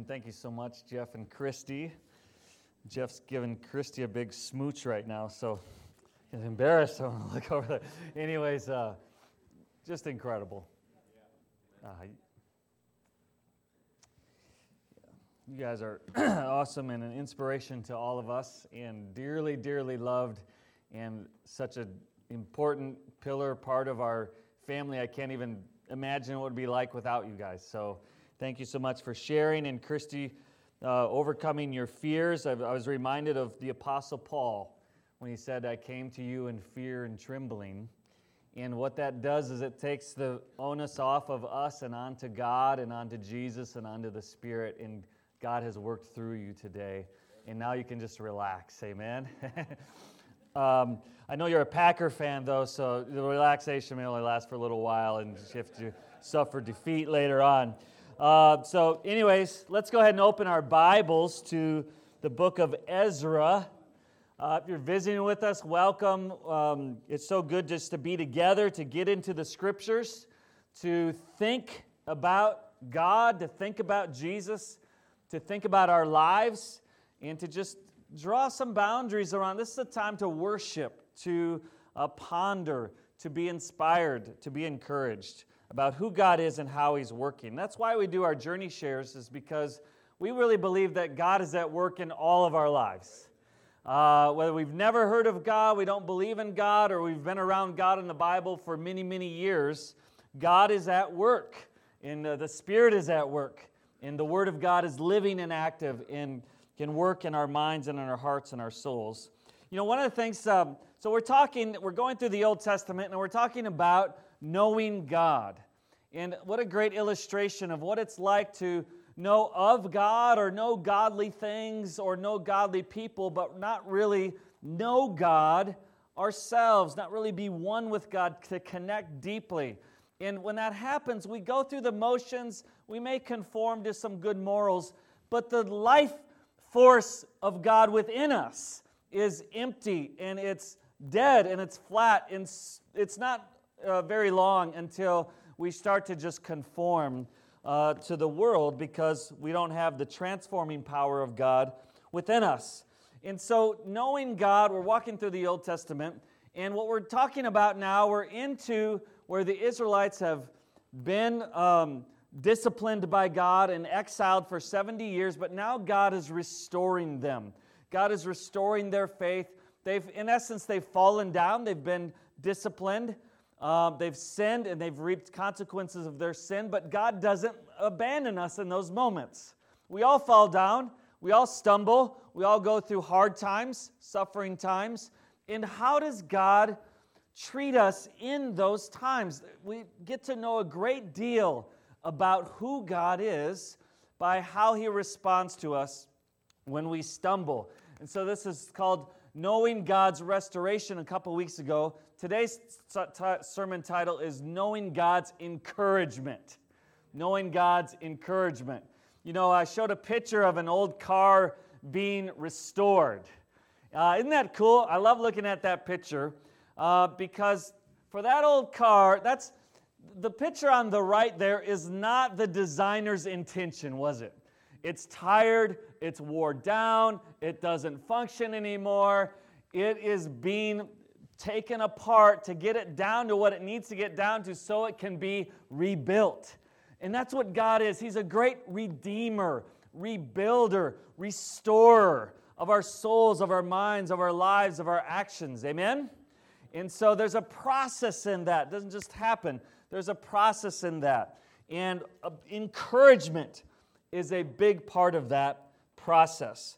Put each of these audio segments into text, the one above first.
Amen. Thank you so much, Jeff and Christy. Jeff's giving Christy a big smooch right now, so he's embarrassed. So look over there. Anyways, uh, just incredible. Uh, you guys are awesome and an inspiration to all of us, and dearly, dearly loved, and such an important pillar, part of our family. I can't even imagine what it would be like without you guys. So, thank you so much for sharing. And Christy, uh, overcoming your fears. I, I was reminded of the Apostle Paul when he said, I came to you in fear and trembling. And what that does is it takes the onus off of us and onto God and onto Jesus and onto the Spirit. And God has worked through you today. And now you can just relax. Amen. um, I know you're a Packer fan, though, so the relaxation may only last for a little while and you have to suffer defeat later on. Uh, so, anyways, let's go ahead and open our Bibles to the book of Ezra. Uh, if you're visiting with us, welcome. Um, it's so good just to be together, to get into the scriptures, to think about God, to think about Jesus, to think about our lives, and to just draw some boundaries around. This is a time to worship, to uh, ponder, to be inspired, to be encouraged about who God is and how He's working. That's why we do our journey shares, is because we really believe that God is at work in all of our lives. Uh, whether we've never heard of God, we don't believe in God, or we've been around God in the Bible for many, many years, God is at work, and uh, the Spirit is at work, and the Word of God is living and active and can work in our minds and in our hearts and our souls. You know, one of the things, um, so we're talking, we're going through the Old Testament, and we're talking about knowing God. And what a great illustration of what it's like to know of God or know godly things or know godly people, but not really know God ourselves, not really be one with God to connect deeply. And when that happens, we go through the motions, we may conform to some good morals, but the life force of God within us is empty and it's dead and it's flat and it's not uh, very long until we start to just conform uh, to the world because we don't have the transforming power of God within us. And so, knowing God, we're walking through the Old Testament, and what we're talking about now, we're into where the Israelites have been um, disciplined by God and exiled for 70 years, but now God is restoring them. God is restoring their faith. They've, in essence, they've fallen down, they've been disciplined. Um, they've sinned and they've reaped consequences of their sin, but God doesn't abandon us in those moments. We all fall down, we all stumble, we all go through hard times, suffering times. And how does God treat us in those times? We get to know a great deal about who God is by how He responds to us when we stumble. And so this is called Knowing God's Restoration a couple weeks ago. Today's sermon title is Knowing God's Encouragement. Knowing God's Encouragement. You know, I showed a picture of an old car being restored. Uh, isn't that cool? I love looking at that picture uh, because for that old car, that's the picture on the right there is not the designer's intention, was it? It's tired, it's wore down, it doesn't function anymore. It is being taken apart to get it down to what it needs to get down to so it can be rebuilt. And that's what God is. He's a great redeemer, rebuilder, restorer of our souls, of our minds, of our lives, of our actions. Amen? And so there's a process in that. It doesn't just happen, there's a process in that. And uh, encouragement is a big part of that process.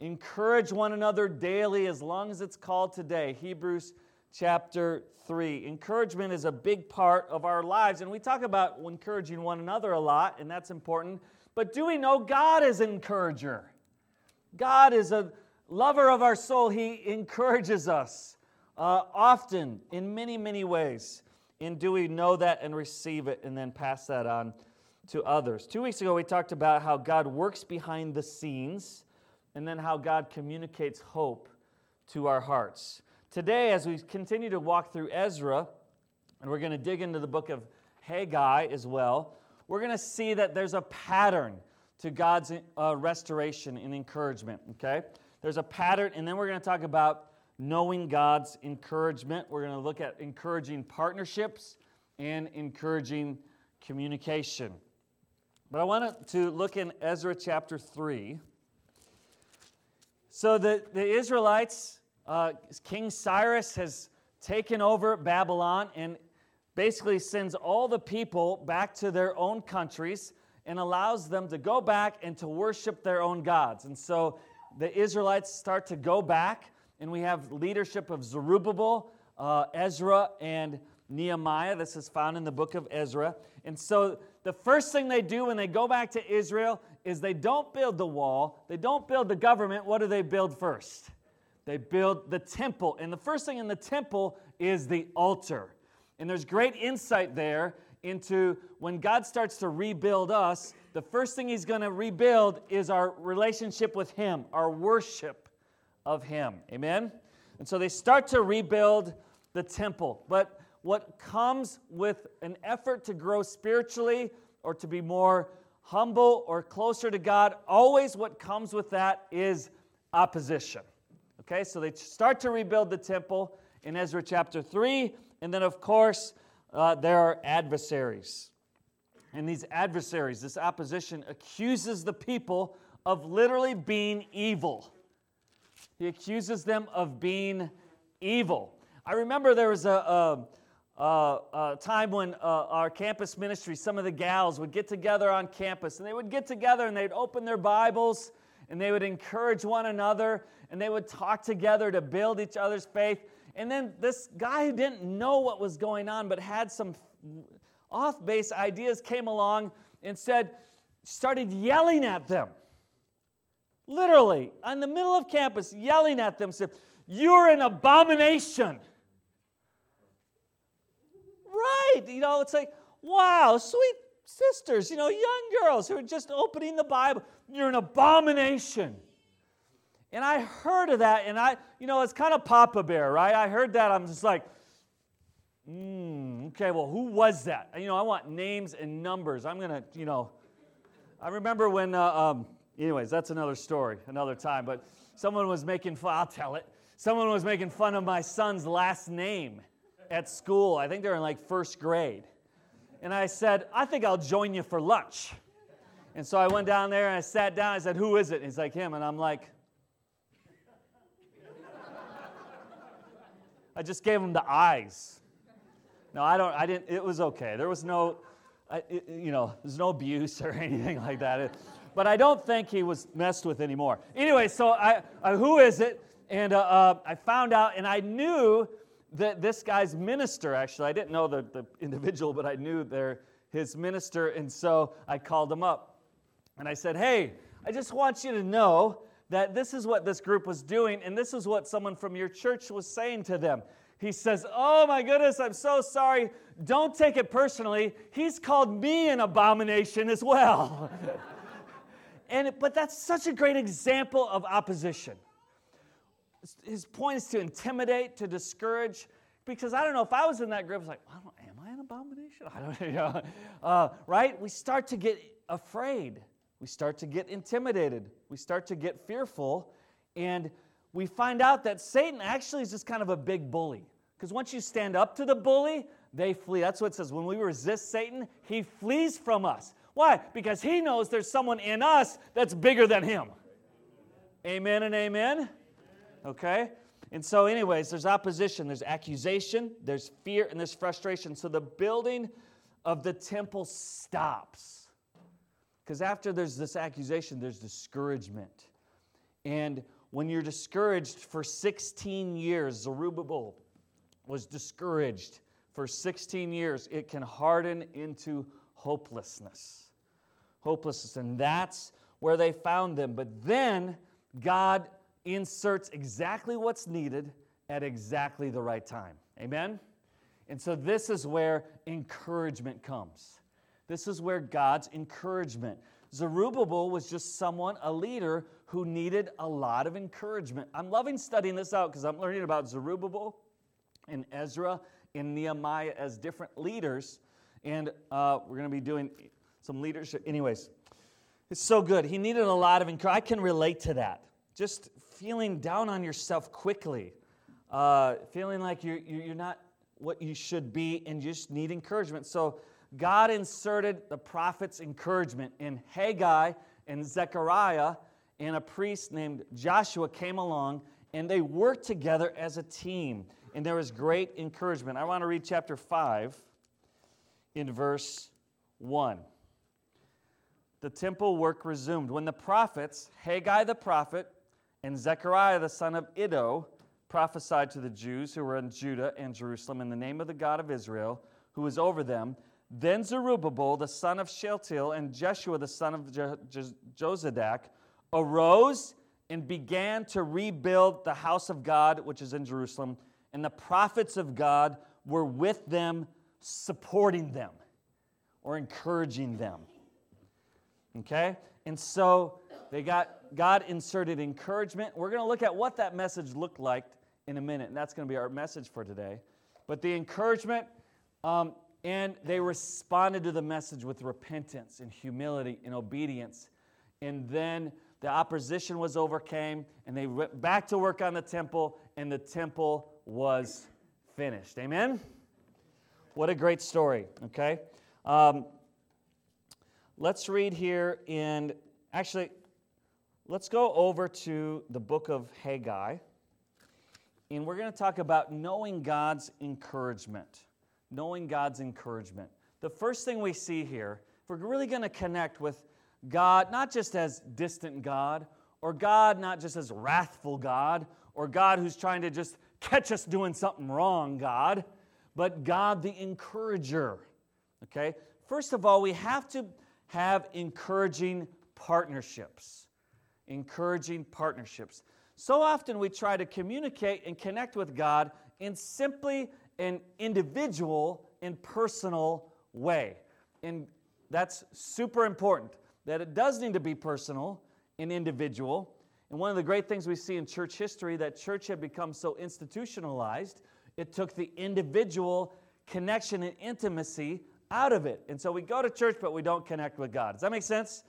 Encourage one another daily as long as it's called today. Hebrews chapter 3. Encouragement is a big part of our lives, and we talk about encouraging one another a lot, and that's important. But do we know God is encourager? God is a lover of our soul. He encourages us uh, often in many, many ways. And do we know that and receive it and then pass that on to others? Two weeks ago, we talked about how God works behind the scenes and then how God communicates hope to our hearts. Today, as we continue to walk through Ezra, and we're going to dig into the book of Haggai as well, we're going to see that there's a pattern to God's uh, restoration and encouragement, okay? There's a pattern, and then we're going to talk about knowing God's encouragement. We're going to look at encouraging partnerships and encouraging communication. But I wanted to look in Ezra chapter 3. So the, the Israelites, uh, King Cyrus has taken over Babylon and basically sends all the people back to their own countries and allows them to go back and to worship their own gods. And so the Israelites start to go back, and we have leadership of Zerubbabel, uh, Ezra, and Nehemiah. This is found in the book of Ezra. And so the first thing they do when they go back to Israel is they don't build the wall, they don't build the government. What do they build first? They build the temple. And the first thing in the temple is the altar. And there's great insight there into when God starts to rebuild us, the first thing He's going to rebuild is our relationship with Him, our worship of Him. Amen? And so they start to rebuild the temple. But what comes with an effort to grow spiritually or to be more humble or closer to God, always what comes with that is opposition. Okay, so they start to rebuild the temple in Ezra chapter 3. And then, of course, uh, there are adversaries. And these adversaries, this opposition, accuses the people of literally being evil. He accuses them of being evil. I remember there was a, a uh, uh, time when uh, our campus ministry, some of the gals would get together on campus and they would get together and they'd open their Bibles and they would encourage one another and they would talk together to build each other's faith. And then this guy who didn't know what was going on but had some off base ideas came along and said, started yelling at them. Literally, in the middle of campus, yelling at them, said, You're an abomination. Right. You know, it's like, wow, sweet sisters, you know, young girls who are just opening the Bible. You're an abomination. And I heard of that, and I, you know, it's kind of Papa Bear, right? I heard that. I'm just like, hmm, okay, well, who was that? You know, I want names and numbers. I'm going to, you know, I remember when, uh, um, anyways, that's another story, another time, but someone was making fun, I'll tell it. Someone was making fun of my son's last name at school. I think they were in like first grade. And I said, I think I'll join you for lunch. And so I went down there and I sat down. I said, Who is it? And he's like, Him. And I'm like, I just gave him the eyes. No, I don't, I didn't, it was okay. There was no, I, it, you know, there's no abuse or anything like that. It, but I don't think he was messed with anymore. Anyway, so I, I who is it? And uh, uh, I found out, and I knew that this guy's minister, actually. I didn't know the, the individual, but I knew their, his minister. And so I called him up. And I said, Hey, I just want you to know that this is what this group was doing, and this is what someone from your church was saying to them. He says, Oh my goodness, I'm so sorry. Don't take it personally. He's called me an abomination as well. and, but that's such a great example of opposition. His point is to intimidate, to discourage, because I don't know if I was in that group, I was like, am I an abomination? I don't know. Uh, right? We start to get afraid we start to get intimidated, we start to get fearful, and we find out that Satan actually is just kind of a big bully. Because once you stand up to the bully, they flee. That's what it says. When we resist Satan, he flees from us. Why? Because he knows there's someone in us that's bigger than him. Amen and amen? Okay? And so, anyways, there's opposition, there's accusation, there's fear, and there's frustration. So the building of the temple stops. Because after there's this accusation, there's discouragement. And when you're discouraged for 16 years, Zerubbabel was discouraged for 16 years, it can harden into hopelessness. Hopelessness. And that's where they found them. But then God inserts exactly what's needed at exactly the right time. Amen? And so this is where encouragement comes. This is where God's encouragement. Zerubbabel was just someone, a leader, who needed a lot of encouragement. I'm loving studying this out because I'm learning about Zerubbabel and Ezra and Nehemiah as different leaders. And uh, we're going to be doing some leadership. Anyways, It's so good. He needed a lot of encouragement. I can relate to that. Just feeling down on yourself quickly, uh, feeling like you're, you're not what you should be, and you just need encouragement. So God inserted the prophet's encouragement in Haggai and Zechariah, and a priest named Joshua came along, and they worked together as a team. And there was great encouragement. I want to read chapter 5 in verse 1. The temple work resumed. When the prophets, Haggai the prophet and Zechariah the son of Iddo, prophesied to the Jews who were in Judah and Jerusalem in the name of the God of Israel, who was over them, then Zerubbabel, the son of Shealtiel, and Jeshua, the son of Je- arose and began to rebuild the house of God, which is in Jerusalem. And the prophets of God were with them, supporting them or encouraging them. Okay? And so they got, God inserted encouragement. We're going to look at what that message looked like in a minute, and that's going to be our message for today. But the encouragement, um, and they responded to the message with repentance and humility and obedience. And then the opposition was overcame, and they went back to work on the temple, and the temple was finished. Amen? What a great story, okay? Um, let's read here in, actually, let's go over to the book of Haggai, and we're going to talk about knowing God's encouragement knowing God's encouragement. The first thing we see here, if we're really going to connect with God, not just as distant God, or God not just as wrathful God, or God who's trying to just catch us doing something wrong, God, but God the encourager. Okay? First of all, we have to have encouraging partnerships. Encouraging partnerships. So often we try to communicate and connect with God in simply an individual and personal way. And that's super important that it does need to be personal and individual. And one of the great things we see in church history that church had become so institutionalized, it took the individual connection and intimacy out of it. And so we go to church, but we don't connect with God. Does that make sense?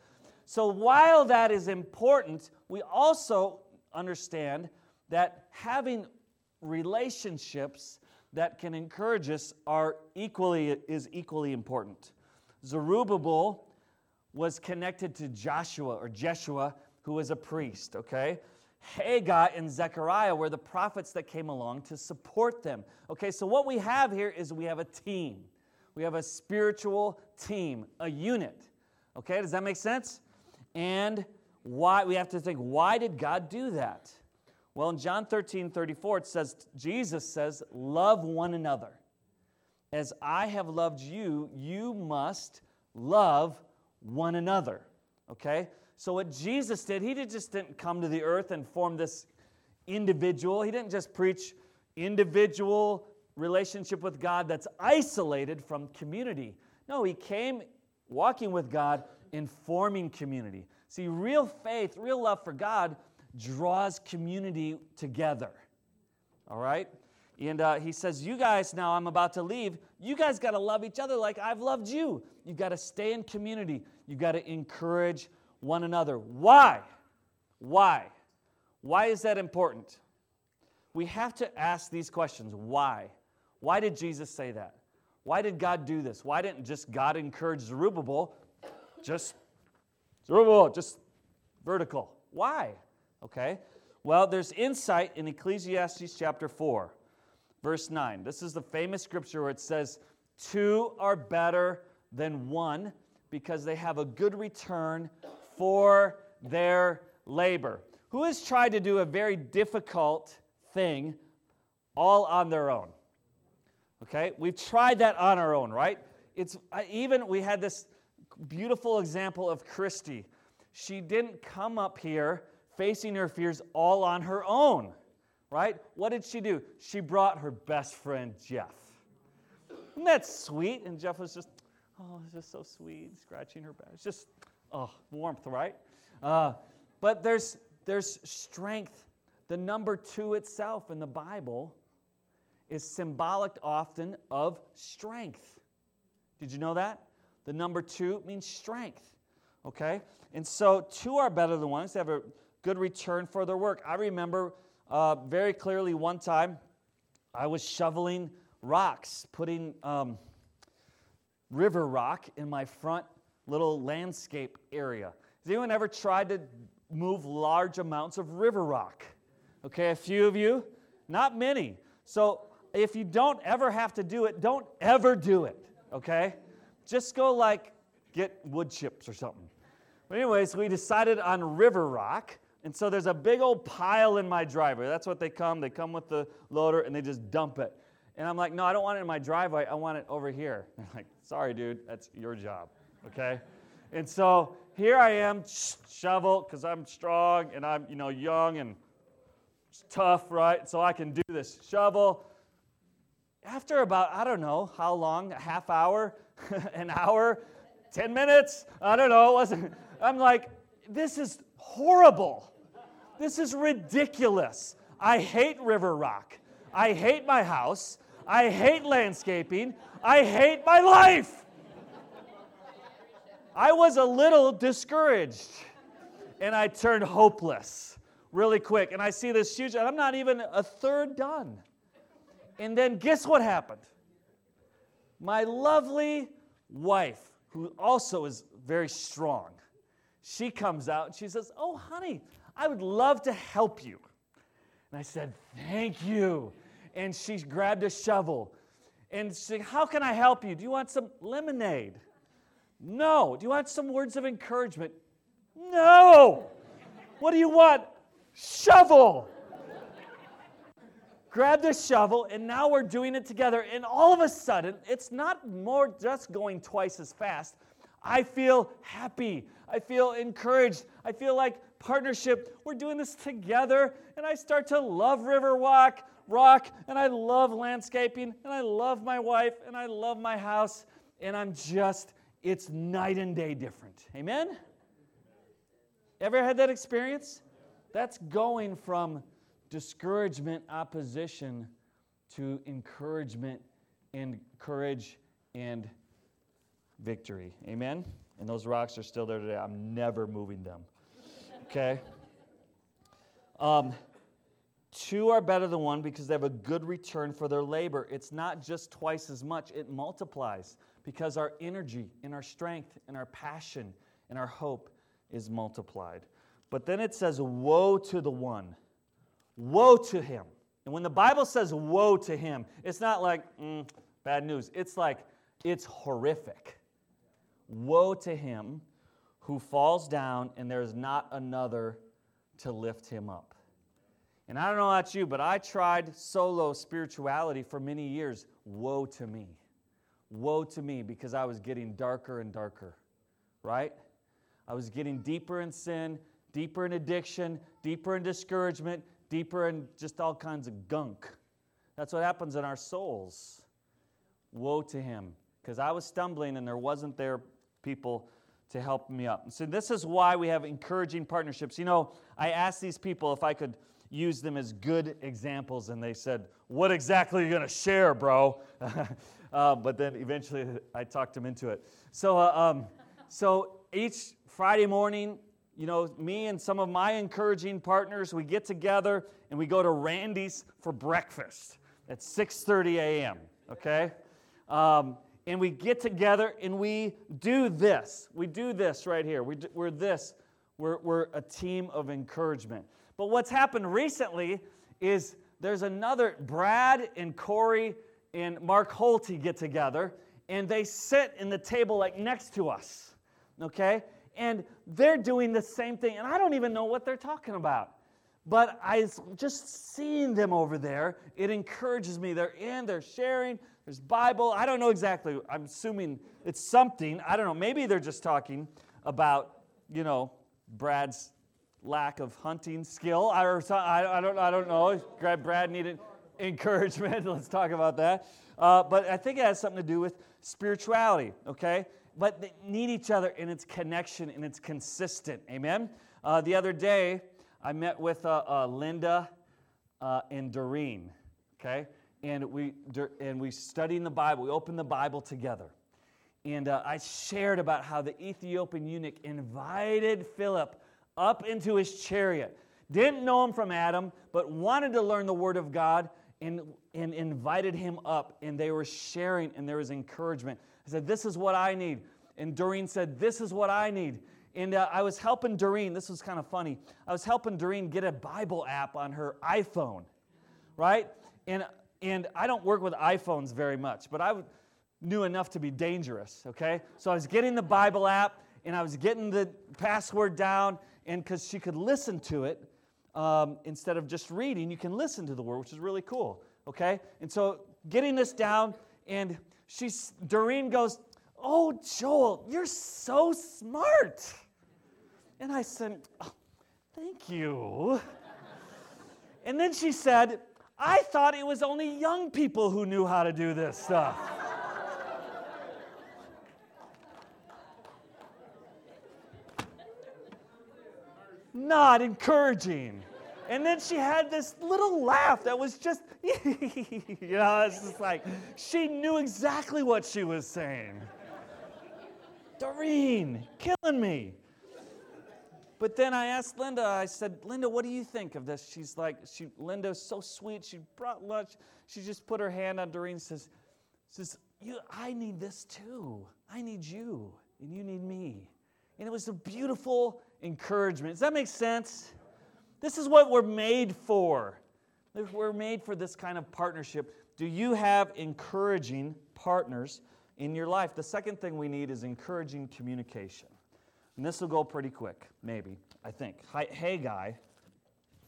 So while that is important, we also understand that having relationships that can encourage us are equally is equally important. Zerubbabel was connected to Joshua or Jeshua, who was a priest, okay? Haggai and Zechariah were the prophets that came along to support them. Okay, so what we have here is we have a team. We have a spiritual team, a unit. Okay, does that make sense? And why we have to think, why did God do that? Well, in John 13, 34, it says, Jesus says, Love one another. As I have loved you, you must love one another. Okay? So, what Jesus did, he just didn't come to the earth and form this individual. He didn't just preach individual relationship with God that's isolated from community. No, he came walking with God in forming community. See, real faith, real love for God draws community together. All right? And uh, he says, You guys, now I'm about to leave, you guys got to love each other like I've loved you. You've got to stay in community. You've got to encourage one another. Why? Why? Why is that important? We have to ask these questions. Why? Why did Jesus say that? Why did God do this? Why didn't just God encourage Zerubbabel? Just just vertical. Why? Okay? Well, there's insight in Ecclesiastes chapter 4, verse 9. This is the famous scripture where it says, Two are better than one because they have a good return for their labor. Who has tried to do a very difficult thing all on their own? Okay? We've tried that on our own, right? It's even we had this beautiful example of Christy. She didn't come up here facing her fears all on her own, right? What did she do? She brought her best friend, Jeff. Isn't that sweet? And Jeff was just, oh, it's just so sweet, scratching her back. It's just, oh, warmth, right? Uh, but there's, there's strength. The number two itself in the Bible is symbolic often of strength. Did you know that? The number two means strength. Okay? And so two are better than one. They have a good return for their work. I remember uh, very clearly one time I was shoveling rocks, putting um, river rock in my front little landscape area. Has anyone ever tried to move large amounts of river rock? Okay, a few of you, not many. So if you don't ever have to do it, don't ever do it, okay? Just go like get wood chips or something. But, anyways, we decided on river rock. And so there's a big old pile in my driveway. That's what they come. They come with the loader and they just dump it. And I'm like, no, I don't want it in my driveway. I want it over here. They're like, sorry, dude, that's your job. Okay? and so here I am, shovel, because I'm strong and I'm, you know, young and tough, right? So I can do this. Shovel. After about, I don't know how long, a half hour, an hour, 10 minutes, I don't know, it wasn't. I'm like, this is horrible. This is ridiculous. I hate River Rock. I hate my house. I hate landscaping. I hate my life. I was a little discouraged and I turned hopeless really quick. And I see this huge, and I'm not even a third done. And then guess what happened? My lovely wife, who also is very strong, she comes out and she says, Oh, honey, I would love to help you. And I said, Thank you. And she grabbed a shovel and she said, How can I help you? Do you want some lemonade? No. Do you want some words of encouragement? No. What do you want? Shovel. Grab the shovel, and now we're doing it together. And all of a sudden, it's not more just going twice as fast. I feel happy. I feel encouraged. I feel like partnership. We're doing this together. And I start to love River Walk, Rock, and I love landscaping, and I love my wife, and I love my house. And I'm just, it's night and day different. Amen? Ever had that experience? That's going from discouragement, opposition to encouragement and courage and victory. Amen? And those rocks are still there today. I'm never moving them. Okay? Um, two are better than one because they have a good return for their labor. It's not just twice as much, it multiplies because our energy and our strength and our passion and our hope is multiplied. But then it says, Woe to the one. Woe to him. And when the Bible says woe to him, it's not like mm, bad news. It's like it's horrific. Woe to him who falls down and there's not another to lift him up. And I don't know about you, but I tried solo spirituality for many years. Woe to me. Woe to me because I was getting darker and darker, right? I was getting deeper in sin, deeper in addiction, deeper in discouragement, deeper in just all kinds of gunk. That's what happens in our souls. Woe to him because I was stumbling and there wasn't there people to help me up. So, this is why we have encouraging partnerships. You know, I asked these people if I could use them as good examples, and they said, What exactly are you going to share, bro? uh, but then eventually I talked them into it. So, uh, um, so each Friday morning, you know, me and some of my encouraging partners, we get together and we go to Randy's for breakfast at 6:30 a.m. Okay, um, and we get together and we do this. We do this right here. We do, we're this. We're, we're a team of encouragement. But what's happened recently is there's another, Brad and Corey and Mark Holty get together and they sit in the table like next to us. Okay? And they're doing the same thing. And I don't even know what they're talking about. But I just seeing them over there, it encourages me. They're in, they're sharing, there's Bible. I don't know exactly. I'm assuming it's something. I don't know. Maybe they're just talking about, you know, Brad's lack of hunting skill. I, I, don't, I don't know. Brad needed encouragement. Let's talk about that. Uh, but I think it has something to do with spirituality, okay? But they need each other and its connection and it's consistent. Amen? Uh, the other day, I met with uh, uh Linda uh, and Doreen, okay? and we and we study in the Bible. We opened the Bible together, And uh, I shared about how the Ethiopian eunuch invited Philip up into his chariot. Didn't know him from Adam, but wanted to learn the Word of God and, and invited him up. And they were sharing, and there was encouragement. I said, This is what I need. And Doreen said, This is what I need. And uh, I was helping Doreen, this was kind of funny. I was helping Doreen get a Bible app on her iPhone, right? And, and I don't work with iPhones very much, but I knew enough to be dangerous, okay? So I was getting the Bible app and I was getting the password down, and because she could listen to it um, instead of just reading, you can listen to the word, which is really cool, okay? And so getting this down, and she's, Doreen goes, Oh, Joel, you're so smart. And I said, oh, Thank you. and then she said, I thought it was only young people who knew how to do this stuff. Not encouraging. And then she had this little laugh that was just, you know, it's just like she knew exactly what she was saying. Doreen, killing me. But then I asked Linda, I said, Linda, what do you think of this? She's like, she, Linda's so sweet. She brought lunch. She just put her hand on Doreen and says, says you, I need this too. I need you, and you need me. And it was a beautiful encouragement. Does that make sense? This is what we're made for. We're made for this kind of partnership. Do you have encouraging partners in your life? The second thing we need is encouraging communication. And this will go pretty quick, maybe, I think. Haggai,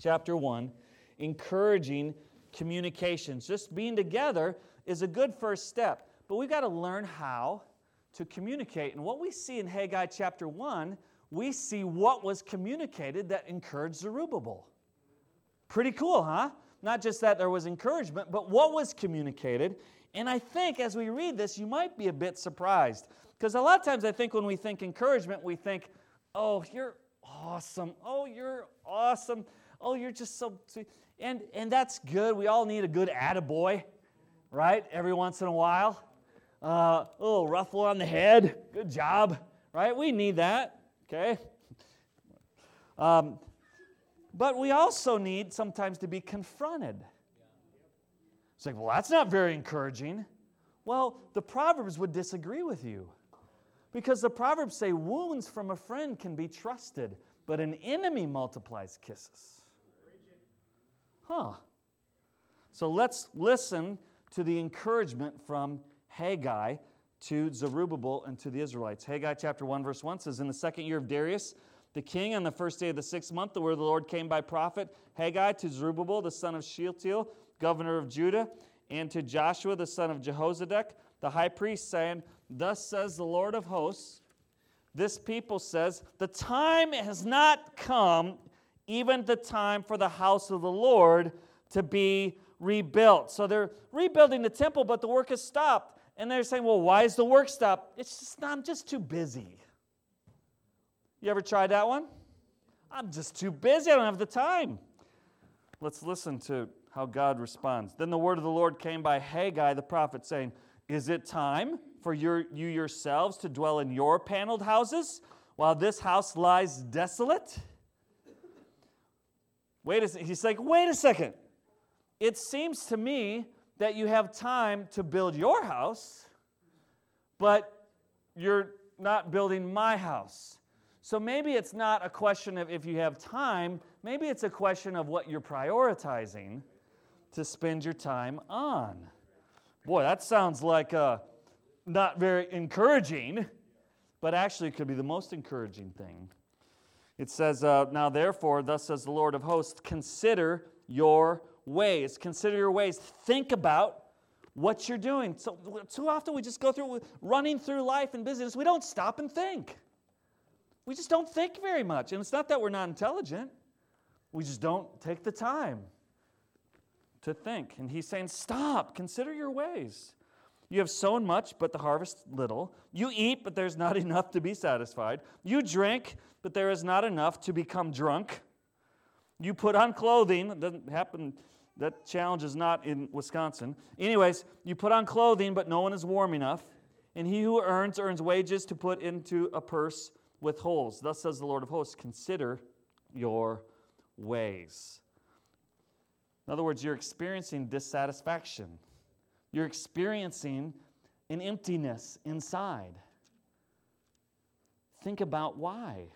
chapter 1, encouraging communications. Just being together is a good first step, but we've got to learn how to communicate. And what we see in Haggai chapter 1, we see what was communicated that encouraged Zerubbabel. Pretty cool, huh? Not just that there was encouragement, but what was communicated. And I think as we read this, you might be a bit surprised. Because a lot of times I think when we think encouragement, we think, oh, you're awesome. Oh, you're awesome. Oh, you're just so sweet. And, and that's good. We all need a good attaboy, right? Every once in a while. Uh, a little ruffle on the head. Good job, right? We need that, okay? Um, but we also need sometimes to be confronted. It's like, well, that's not very encouraging. Well, the Proverbs would disagree with you. Because the Proverbs say wounds from a friend can be trusted, but an enemy multiplies kisses. Huh. So let's listen to the encouragement from Haggai to Zerubbabel and to the Israelites. Haggai chapter 1, verse 1 says, In the second year of Darius, the king, on the first day of the sixth month, the word of the Lord came by prophet Haggai to Zerubbabel, the son of Shealtiel, governor of Judah, and to Joshua, the son of Jehozadak, the high priest, saying, Thus says the Lord of hosts, this people says, The time has not come, even the time for the house of the Lord to be rebuilt. So they're rebuilding the temple, but the work has stopped. And they're saying, Well, why is the work stopped? It's just, I'm just too busy. You ever tried that one? I'm just too busy. I don't have the time. Let's listen to how God responds. Then the word of the Lord came by Haggai the prophet, saying, Is it time for your, you yourselves to dwell in your paneled houses while this house lies desolate? Wait a second. He's like, wait a second. It seems to me that you have time to build your house, but you're not building my house. So maybe it's not a question of if you have time, maybe it's a question of what you're prioritizing to spend your time on. Boy, that sounds like a not very encouraging, but actually it could be the most encouraging thing. It says, uh, Now therefore, thus says the Lord of hosts, consider your ways. Consider your ways. Think about what you're doing. So, too often we just go through running through life and business. We don't stop and think. We just don't think very much. And it's not that we're not intelligent, we just don't take the time to think. And he's saying, Stop, consider your ways. You have sown much, but the harvest little. You eat, but there's not enough to be satisfied. You drink, but there is not enough to become drunk. You put on clothing. It doesn't happen. That challenge is not in Wisconsin. Anyways, you put on clothing, but no one is warm enough. and he who earns, earns wages to put into a purse with holes. Thus says the Lord of hosts Consider your ways. In other words, you're experiencing dissatisfaction, you're experiencing an emptiness inside. Think about why.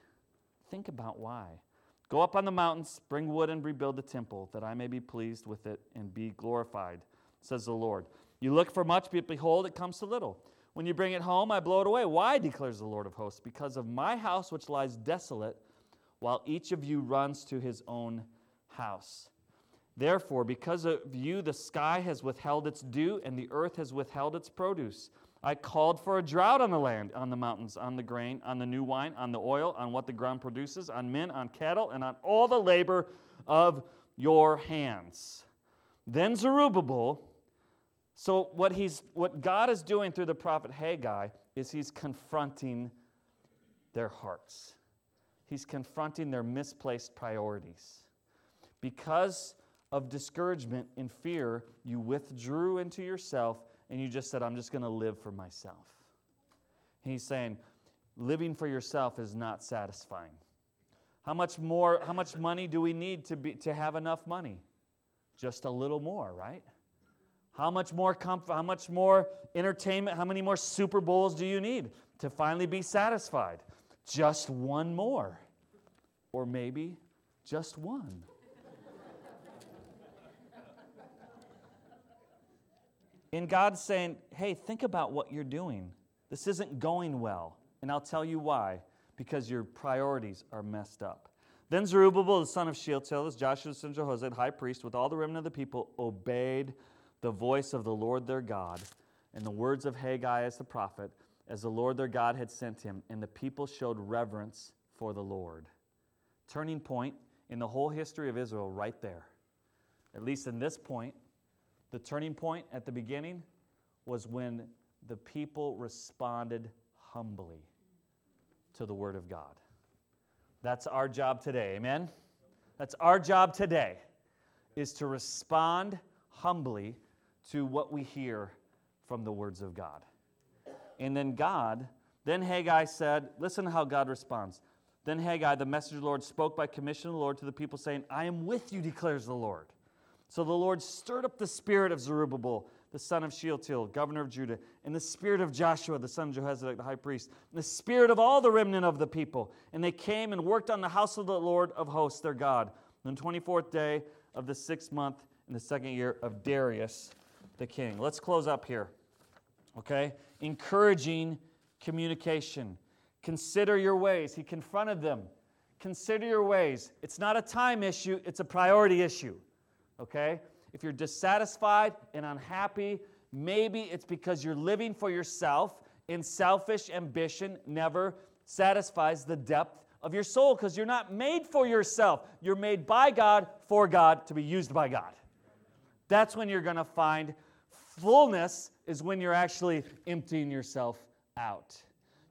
Think about why. Go up on the mountains, bring wood, and rebuild the temple, that I may be pleased with it and be glorified, says the Lord. You look for much, but behold, it comes to little. When you bring it home, I blow it away. Why, declares the Lord of hosts? Because of my house which lies desolate, while each of you runs to his own house. Therefore, because of you, the sky has withheld its dew, and the earth has withheld its produce. I called for a drought on the land, on the mountains, on the grain, on the new wine, on the oil, on what the ground produces, on men, on cattle, and on all the labor of your hands. Then Zerubbabel, so what he's what God is doing through the prophet Haggai is he's confronting their hearts. He's confronting their misplaced priorities. Because of discouragement and fear, you withdrew into yourself and you just said, I'm just going to live for myself. He's saying, living for yourself is not satisfying. How much more, how much money do we need to, be, to have enough money? Just a little more, right? How much more comfort, how much more entertainment, how many more Super Bowls do you need to finally be satisfied? Just one more. Or maybe just one. And God's saying, hey, think about what you're doing. This isn't going well. And I'll tell you why because your priorities are messed up. Then Zerubbabel, the son of Shealtiel, Joshua the son of Jehozadak, high priest, with all the remnant of the people, obeyed the voice of the Lord their God and the words of Haggai as the prophet, as the Lord their God had sent him. And the people showed reverence for the Lord. Turning point in the whole history of Israel, right there. At least in this point, the turning point at the beginning was when the people responded humbly to the Word of God. That's our job today, amen? That's our job today, is to respond humbly to what we hear from the words of God. And then God, then Haggai said, listen to how God responds. Then Haggai, the messenger of the Lord, spoke by commission of the Lord to the people, saying, I am with you, declares the Lord. So the Lord stirred up the spirit of Zerubbabel, the son of Shealtiel, governor of Judah, and the spirit of Joshua, the son of Jehozadak, the high priest, and the spirit of all the remnant of the people. And they came and worked on the house of the Lord of hosts, their God, on the 24th day of the sixth month in the second year of Darius the king. Let's close up here. Okay? Encouraging communication. Consider your ways. He confronted them. Consider your ways. It's not a time issue, it's a priority issue okay? If you're dissatisfied and unhappy, maybe it's because you're living for yourself and selfish ambition never satisfies the depth of your soul because you're not made for yourself. You're made by God, for God, to be used by God. That's when you're going to find fullness, is when you're actually emptying yourself out.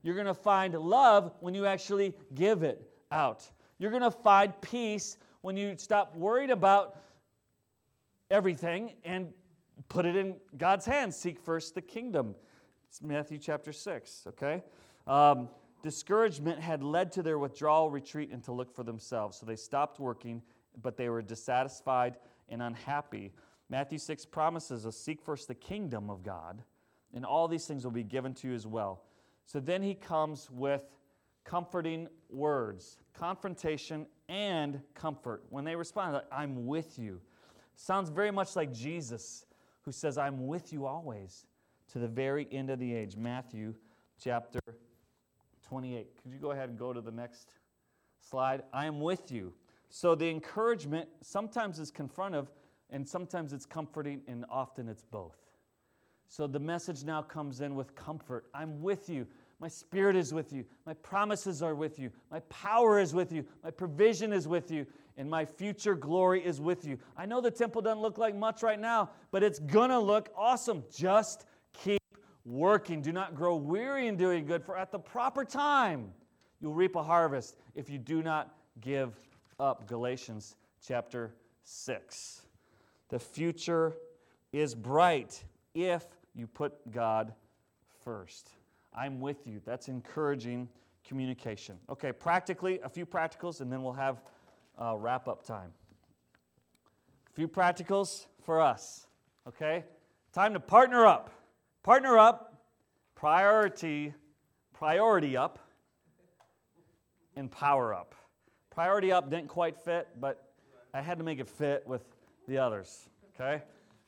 You're going to find love when you actually give it out. You're going to find peace when you stop worried about everything and put it in God's hands. Seek first the kingdom. It's Matthew chapter 6, okay? Um, discouragement had led to their withdrawal, retreat, and to look for themselves. So they stopped working, but they were dissatisfied and unhappy. Matthew 6 promises us seek first the kingdom of God, and all these things will be given to you as well. So then he comes with comforting words, confrontation and comfort. When they respond, I'm with you. Sounds very much like Jesus, who says, I'm with you always to the very end of the age. Matthew chapter 28. Could you go ahead and go to the next slide? I am with you. So the encouragement sometimes is confrontive, and sometimes it's comforting, and often it's both. So the message now comes in with comfort. I'm with you. My spirit is with you. My promises are with you. My power is with you. My provision is with you and my future glory is with you. I know the temple doesn't look like much right now, but it's gonna look awesome. Just keep working. Do not grow weary in doing good, for at the proper time you'll reap a harvest if you do not give up. Galatians chapter 6. The future is bright if you put God first. I'm with you. That's encouraging communication. Okay, practically, a few practicals, and then we'll have uh, wrap up time. A few practicals for us. Okay, time to partner up. Partner up, priority, priority up, and power up. Priority up didn't quite fit, but I had to make it fit with the others. Okay?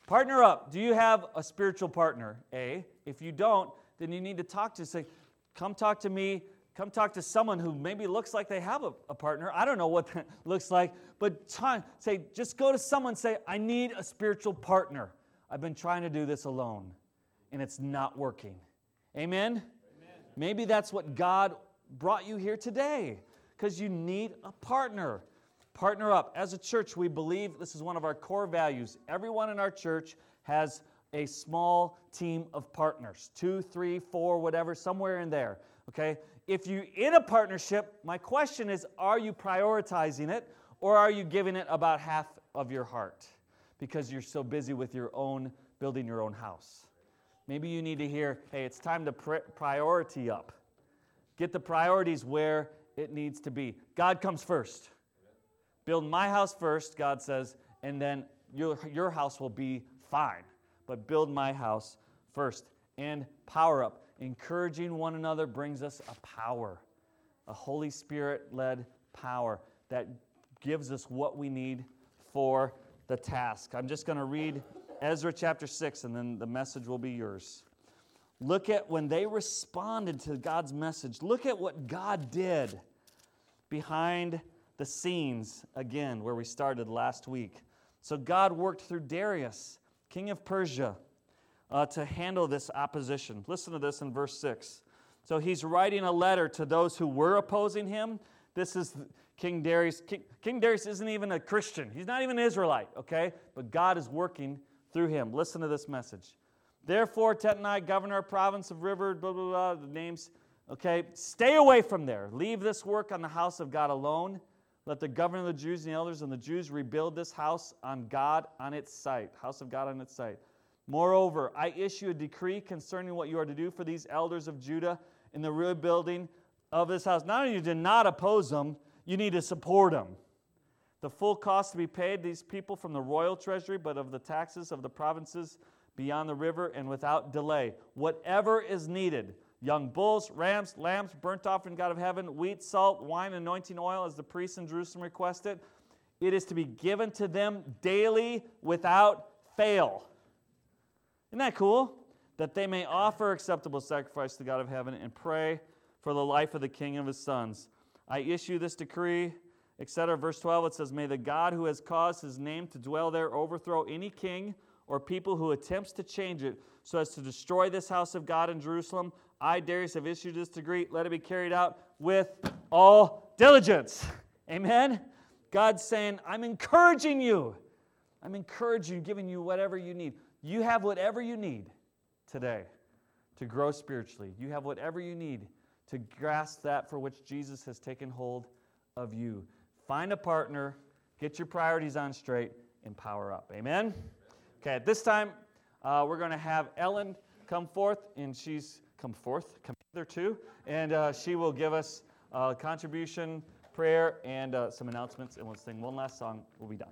Partner up. Do you have a spiritual partner? A. If you don't, then you need to talk to say, come talk to me. Come talk to someone who maybe looks like they have a, a partner. I don't know what that looks like, but say, just go to someone say, I need a spiritual partner. I've been trying to do this alone, and it's not working. Amen? Amen. Maybe that's what God brought you here today, because you need a partner. Partner up. As a church, we believe this is one of our core values. Everyone in our church has a small team of partners two, three, four, whatever, somewhere in there. Okay? If you're in a partnership, my question is are you prioritizing it or are you giving it about half of your heart because you're so busy with your own building your own house? Maybe you need to hear hey, it's time to priority up. Get the priorities where it needs to be. God comes first. Build my house first, God says, and then your, your house will be fine. But build my house first. And power up. Encouraging one another brings us a power, a Holy Spirit led power that gives us what we need for the task. I'm just going to read Ezra chapter 6, and then the message will be yours. Look at when they responded to God's message, look at what God did behind the scenes again, where we started last week. So God worked through Darius, king of Persia uh, to handle this opposition. Listen to this in verse 6. So he's writing a letter to those who were opposing him. This is King Darius. King, King Darius isn't even a Christian, he's not even an Israelite, okay? But God is working through him. Listen to this message. Therefore, Tattenai, governor of province of River, blah, blah, blah, the names, okay? Stay away from there. Leave this work on the house of God alone. Let the governor of the Jews and the elders and the Jews rebuild this house on God on its site, house of God on its site. Moreover, I issue a decree concerning what you are to do for these elders of Judah in the rebuilding of this house. Not only do not oppose them, you need to support them. The full cost to be paid these people from the royal treasury, but of the taxes of the provinces beyond the river and without delay. Whatever is needed young bulls, rams, lambs, burnt offering, God of heaven, wheat, salt, wine, anointing oil, as the priests in Jerusalem requested. It is to be given to them daily without fail. Isn't that cool? That they may offer acceptable sacrifice to God of heaven and pray for the life of the king and his sons. I issue this decree, etc. Verse 12, it says, May the God who has caused his name to dwell there overthrow any king or people who attempts to change it so as to destroy this house of God in Jerusalem. I, Darius, have issued this decree. Let it be carried out with all diligence. Amen? God's saying, I'm encouraging you. I'm encouraging you, giving you whatever you need. You have whatever you need today to grow spiritually. You have whatever you need to grasp that for which Jesus has taken hold of you. Find a partner, get your priorities on straight, and power up. Amen? Okay, at this time, uh, we're going to have Ellen come forth, and she's come forth, come hither too, and uh, she will give us a contribution, prayer, and uh, some announcements, and we'll sing one last song. We'll be done.